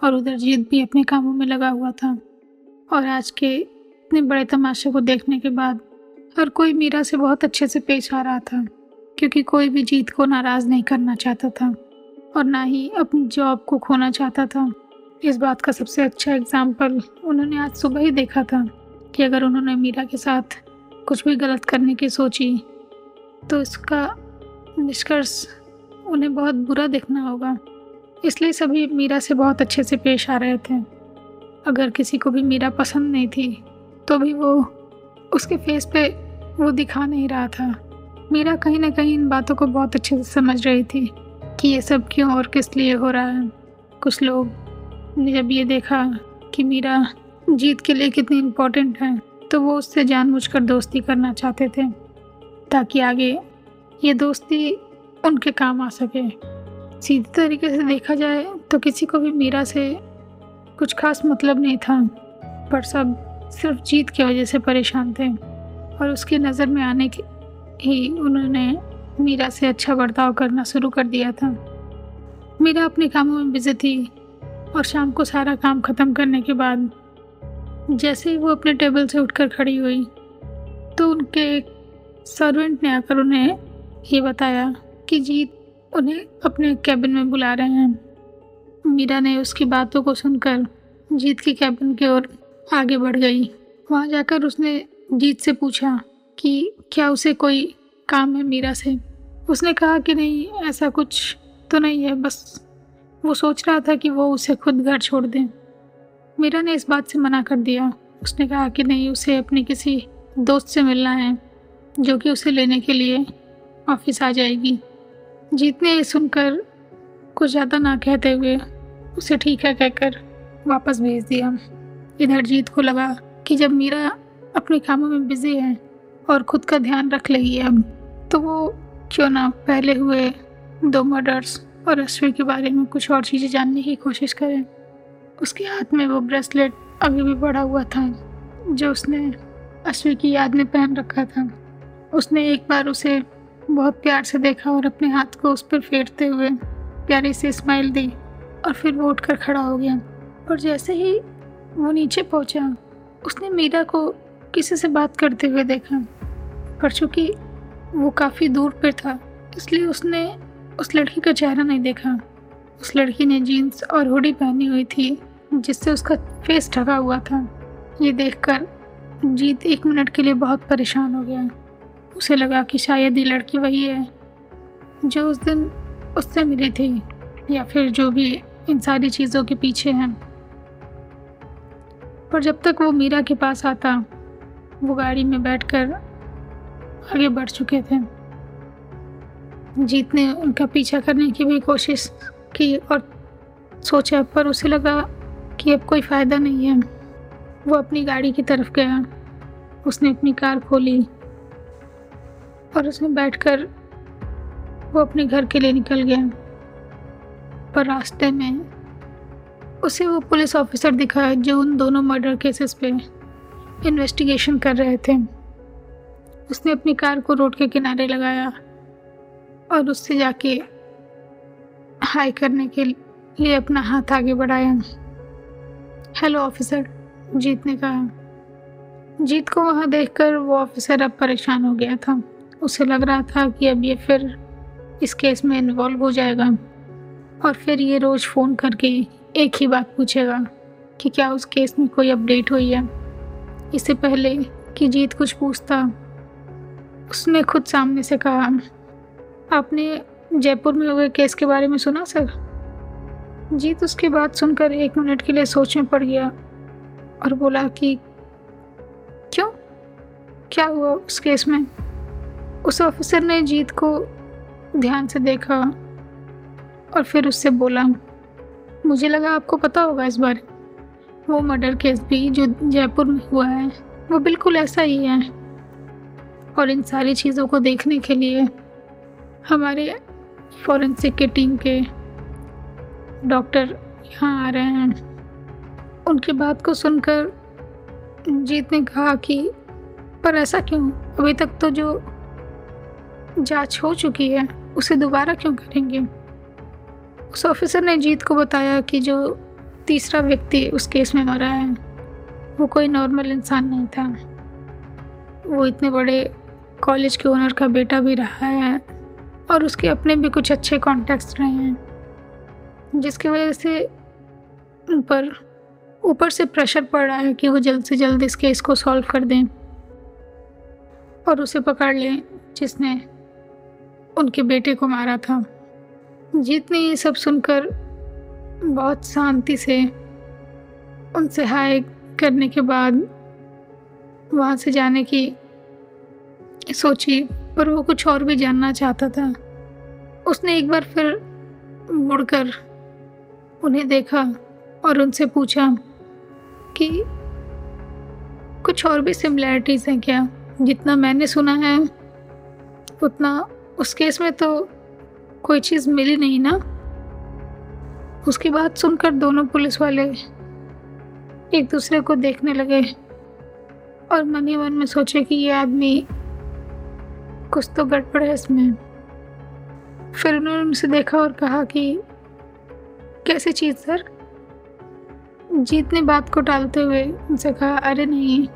और उधर जीत भी अपने कामों में लगा हुआ था। और आज के इतने बड़े तमाशे को देखने के बाद हर कोई मीरा से बहुत अच्छे से पेश आ रहा था, क्योंकि कोई भी जीत को नाराज़ नहीं करना चाहता था और ना ही अपनी जॉब को खोना चाहता था। इस बात का सबसे अच्छा एग्ज़ाम्पल उन्होंने आज सुबह ही देखा था कि अगर उन्होंने मीरा के साथ कुछ भी गलत करने की सोची तो इसका निष्कर्ष उन्हें बहुत बुरा देखना होगा। इसलिए सभी मीरा से बहुत अच्छे से पेश आ रहे थे। अगर किसी को भी मीरा पसंद नहीं थी तो भी वो उसके फेस पे वो दिखा नहीं रहा था। मीरा कहीं ना कहीं इन बातों को बहुत अच्छे से समझ रही थी कि ये सब क्यों और किस लिए हो रहा है। कुछ लोग ने जब ये देखा कि मीरा जीत के लिए कितनी इम्पोर्टेंट है तो वो उससे जानबूझकर दोस्ती करना चाहते थे, ताकि आगे ये दोस्ती उनके काम आ सके। सीधे तरीके से देखा जाए तो किसी को भी मीरा से कुछ खास मतलब नहीं था, पर सब सिर्फ़ जीत की वजह से परेशान थे। और उसकी नज़र में आने की ही उन्होंने मीरा से अच्छा बर्ताव करना शुरू कर दिया था। मीरा अपने कामों में बिज़ी थी और शाम को सारा काम ख़त्म करने के बाद जैसे ही वो अपने टेबल से उठकर खड़ी हुई तो उनके सर्वेंट ने आकर उन्हें ये बताया कि जीत उन्हें अपने कैबिन में बुला रहे हैं। मीरा ने उसकी बातों को सुनकर जीत की कैबिन की ओर आगे बढ़ गई। वहाँ जाकर उसने जीत से पूछा कि क्या उसे कोई काम है मीरा से? उसने कहा कि नहीं, ऐसा कुछ तो नहीं है, बस वो सोच रहा था कि वो उसे खुद घर छोड़ दें। मीरा ने इस बात से मना कर दिया। उसने कहा कि नहीं, उसे अपने किसी दोस्त से मिलना है, जो कि उसे लेने के लिए ऑफ़िस आ जाएगी। जीत ने सुनकर कुछ ज़्यादा ना कहते हुए उसे ठीक है कहकर वापस भेज दिया। इधर जीत को लगा कि जब मीरा अपने कामों में बिज़ी है और खुद का ध्यान रख लेगी अब तो वो क्यों ना पहले हुए दो मर्डर्स और अश्वी के बारे में कुछ और चीज़ें जानने की कोशिश करें। उसके हाथ में वो ब्रेसलेट अभी भी पड़ा हुआ था, जो उसने अश्वी की याद में पहन रखा था। उसने एक बार उसे बहुत प्यार से देखा और अपने हाथ को उस पर फेरते हुए प्यारी से स्माइल दी और फिर वो उठकर खड़ा हो गया। और जैसे ही वो नीचे पहुँचा, उसने मीरा को किसी से बात करते हुए देखा। पर चूँकि वो काफ़ी दूर पर था, इसलिए उसने उस लड़की का चेहरा नहीं देखा। उस लड़की ने जीन्स और हुडी पहनी हुई थी, जिससे उसका फेस ढका हुआ था। ये देखकर जीत एक मिनट के लिए बहुत परेशान हो गया। उसे लगा कि शायद ये लड़की वही है, जो उस दिन उससे मिली थी, या फिर जो भी इन सारी चीज़ों के पीछे हैं। पर जब तक वो मीरा के पास आता, वो गाड़ी में बैठकर आगे बढ़ चुके थे। जीत ने उनका पीछा करने की भी कोशिश की और सोचा, पर उसे लगा कि अब कोई फ़ायदा नहीं है। वो अपनी गाड़ी की तरफ़ गया। उसने अपनी कार खोली। और उसमें बैठकर वो अपने घर के लिए निकल गया। पर रास्ते में उसे वो पुलिस ऑफिसर दिखा जो उन दोनों मर्डर केसेस पे इन्वेस्टिगेशन कर रहे थे। उसने अपनी कार को रोड के किनारे लगाया और उससे जाके हाई करने के लिए अपना हाथ आगे बढ़ाया। हेलो ऑफिसर, जीत ने कहा। जीत को वहाँ देखकर वो ऑफिसर अब परेशान हो गया था। उसे लग रहा था कि अब ये फिर इस केस में इन्वॉल्व हो जाएगा। और फिर ये रोज़ फ़ोन करके एक ही बात पूछेगा कि क्या उस केस में कोई अपडेट हुई है। इससे पहले कि जीत कुछ पूछता, उसने खुद सामने से कहा, आपने जयपुर में हुए केस के बारे में सुना, सर? जीत उसकी बात सुनकर एक मिनट के लिए सोच में पड़ गया और बोला कि, क्यों? क्या हुआ उस केस में? उस ऑफिसर ने जीत को ध्यान से देखा और फिर उससे बोला, मुझे लगा आपको पता होगा इस बारे। वो मर्डर केस भी जो जयपुर में हुआ है, वो बिल्कुल ऐसा ही है। और इन सारी चीज़ों को देखने के लिए हमारे फॉरेंसिक के टीम के डॉक्टर यहाँ आ रहे हैं। उनकी बात को सुनकर जीत ने कहा कि, पर ऐसा क्यों? अभी तक तो जो जाँच हो चुकी है, उसे दोबारा क्यों करेंगे? उस ऑफिसर ने जीत को बताया कि जो तीसरा व्यक्ति उस केस में मरा है, वो कोई नॉर्मल इंसान नहीं था। वो इतने बड़े कॉलेज के ओनर का बेटा भी रहा है और उसके अपने भी कुछ अच्छे कॉन्टैक्ट्स रहे हैं, जिसकी वजह से ऊपर ऊपर से प्रेशर पड़ रहा है कि वो जल्द से जल्द इस केस को सॉल्व कर दें और उसे पकड़ लें, जिसने उनके बेटे को मारा था। जीत ने ये सब सुनकर बहुत शांति से उनसे हाय करने के बाद वहाँ से जाने की सोची, पर वो कुछ और भी जानना चाहता था। उसने एक बार फिर मुड़कर उन्हें देखा और उनसे पूछा कि कुछ और भी सिमिलैरिटीज़ हैं क्या? जितना मैंने सुना है, उतना उस केस में तो कोई चीज़ मिली नहीं ना? उसकी बात सुनकर दोनों पुलिस वाले एक दूसरे को देखने लगे और मन ही मन में सोचे कि ये आदमी कुछ तो गड़बड़ है इसमें। फिर उन्होंने उनसे देखा और कहा कि, कैसी चीज़, सर? जीत ने बात को टालते हुए उनसे कहा, अरे नहीं,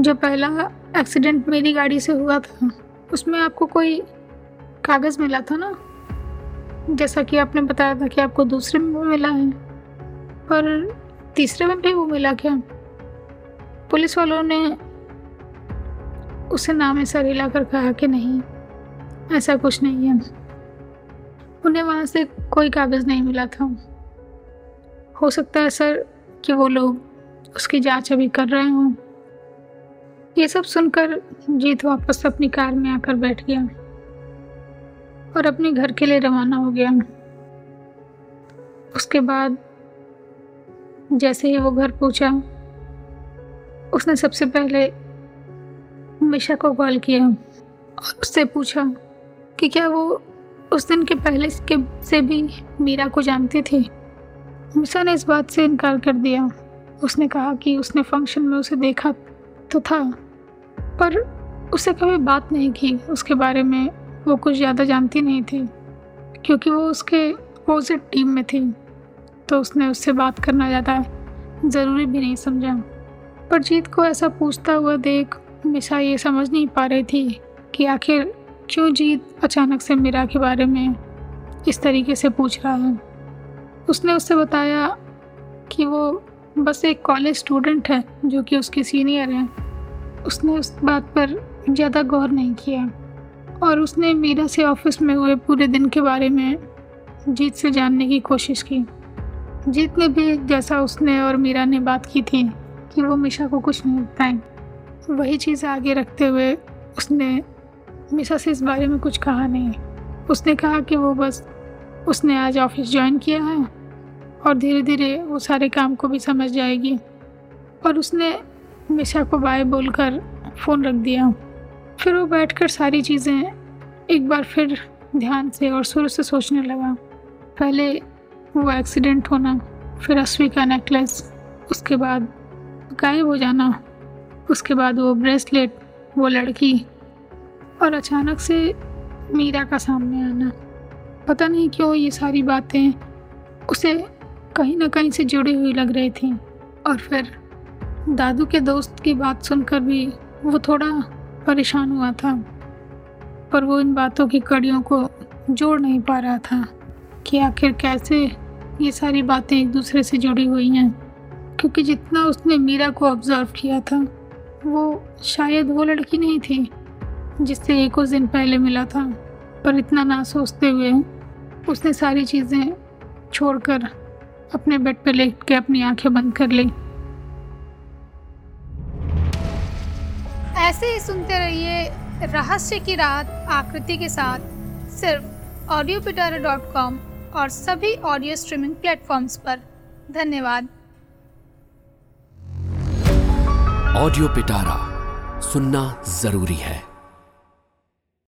जो पहला एक्सीडेंट मेरी गाड़ी से हुआ था, उसमें आपको कोई कागज़ मिला था ना? जैसा कि आपने बताया था कि आपको दूसरे में मिला है। पर तीसरे में भी वो मिला क्या? पुलिस वालों ने उसे नाम ऐसा हिला कर कहा कि नहीं, ऐसा कुछ नहीं है। उन्हें वहाँ से कोई कागज़ नहीं मिला था। हो सकता है सर कि वो लोग उसकी जाँच अभी कर रहे हों। ये सब सुनकर जीत वापस अपनी कार में आकर बैठ गया। और अपने घर के लिए रवाना हो गया। उसके बाद जैसे ही वो घर पहुँचा, उसने सबसे पहले मिशा को कॉल किया और उससे पूछा कि क्या वो उस दिन के पहले के से भी मीरा को जानती थी? मिशा ने इस बात से इनकार कर दिया। उसने कहा कि उसने फ़ंक्शन में उसे देखा तो था, पर उसे कभी बात नहीं की। उसके बारे में वो कुछ ज़्यादा जानती नहीं थी, क्योंकि वो उसके अपोजिट टीम में थी तो उसने उससे बात करना ज़्यादा ज़रूरी भी नहीं समझा। पर जीत को ऐसा पूछता हुआ देख मिशा ये समझ नहीं पा रही थी कि आखिर क्यों जीत अचानक से मीरा के बारे में इस तरीके से पूछ रहा है। उसने उससे बताया कि वो बस एक कॉलेज स्टूडेंट है, जो कि उसके सीनियर हैं। उसने उस बात पर ज़्यादा गौर नहीं किया। और उसने मीरा से ऑफ़िस में हुए पूरे दिन के बारे में जीत से जानने की कोशिश की। जीत ने भी जैसा उसने और मीरा ने बात की थी कि वो मिशा को कुछ नहीं बताएँ। वही चीज़ आगे रखते हुए उसने मिशा से इस बारे में कुछ कहा नहीं। उसने कहा कि वो बस उसने आज ऑफ़िस ज्वाइन किया है और धीरे धीरे वो सारे काम को भी समझ जाएगी। और उसने मिशा को बाय बोलकर फ़ोन रख दिया। फिर वो बैठकर सारी चीज़ें एक बार फिर ध्यान से और शुरू से सोचने लगा। पहले वो एक्सीडेंट होना, फिर अश्वी का नेकलेस उसके बाद गायब हो जाना, उसके बाद वो ब्रेसलेट वो लड़की और अचानक से मीरा का सामने आना। पता नहीं क्यों ये सारी बातें उसे कहीं ना कहीं से जुड़ी हुई लग रही थी। और फिर दादू के दोस्त की बात सुनकर भी वो थोड़ा परेशान हुआ था, पर वो इन बातों की कड़ियों को जोड़ नहीं पा रहा था कि आखिर कैसे ये सारी बातें एक दूसरे से जुड़ी हुई हैं। क्योंकि जितना उसने मीरा को ऑब्ज़र्व किया था, वो शायद वो लड़की नहीं थी, जिससे एक उस दिन पहले मिला था। पर इतना ना सोचते हुए उसने सारी चीज़ें छोड़कर अपने बेड पर लेट के अपनी आँखें बंद कर ली। ऐसे ही सुनते रहिए रहस्य की रात आकृति के साथ सिर्फ़ ऑडियो पिटारा डॉट कॉम और सभी ऑडियो स्ट्रीमिंग प्लेटफॉर्म्स पर। धन्यवाद। ऑडियो पिटारा सुनना ज़रूरी है।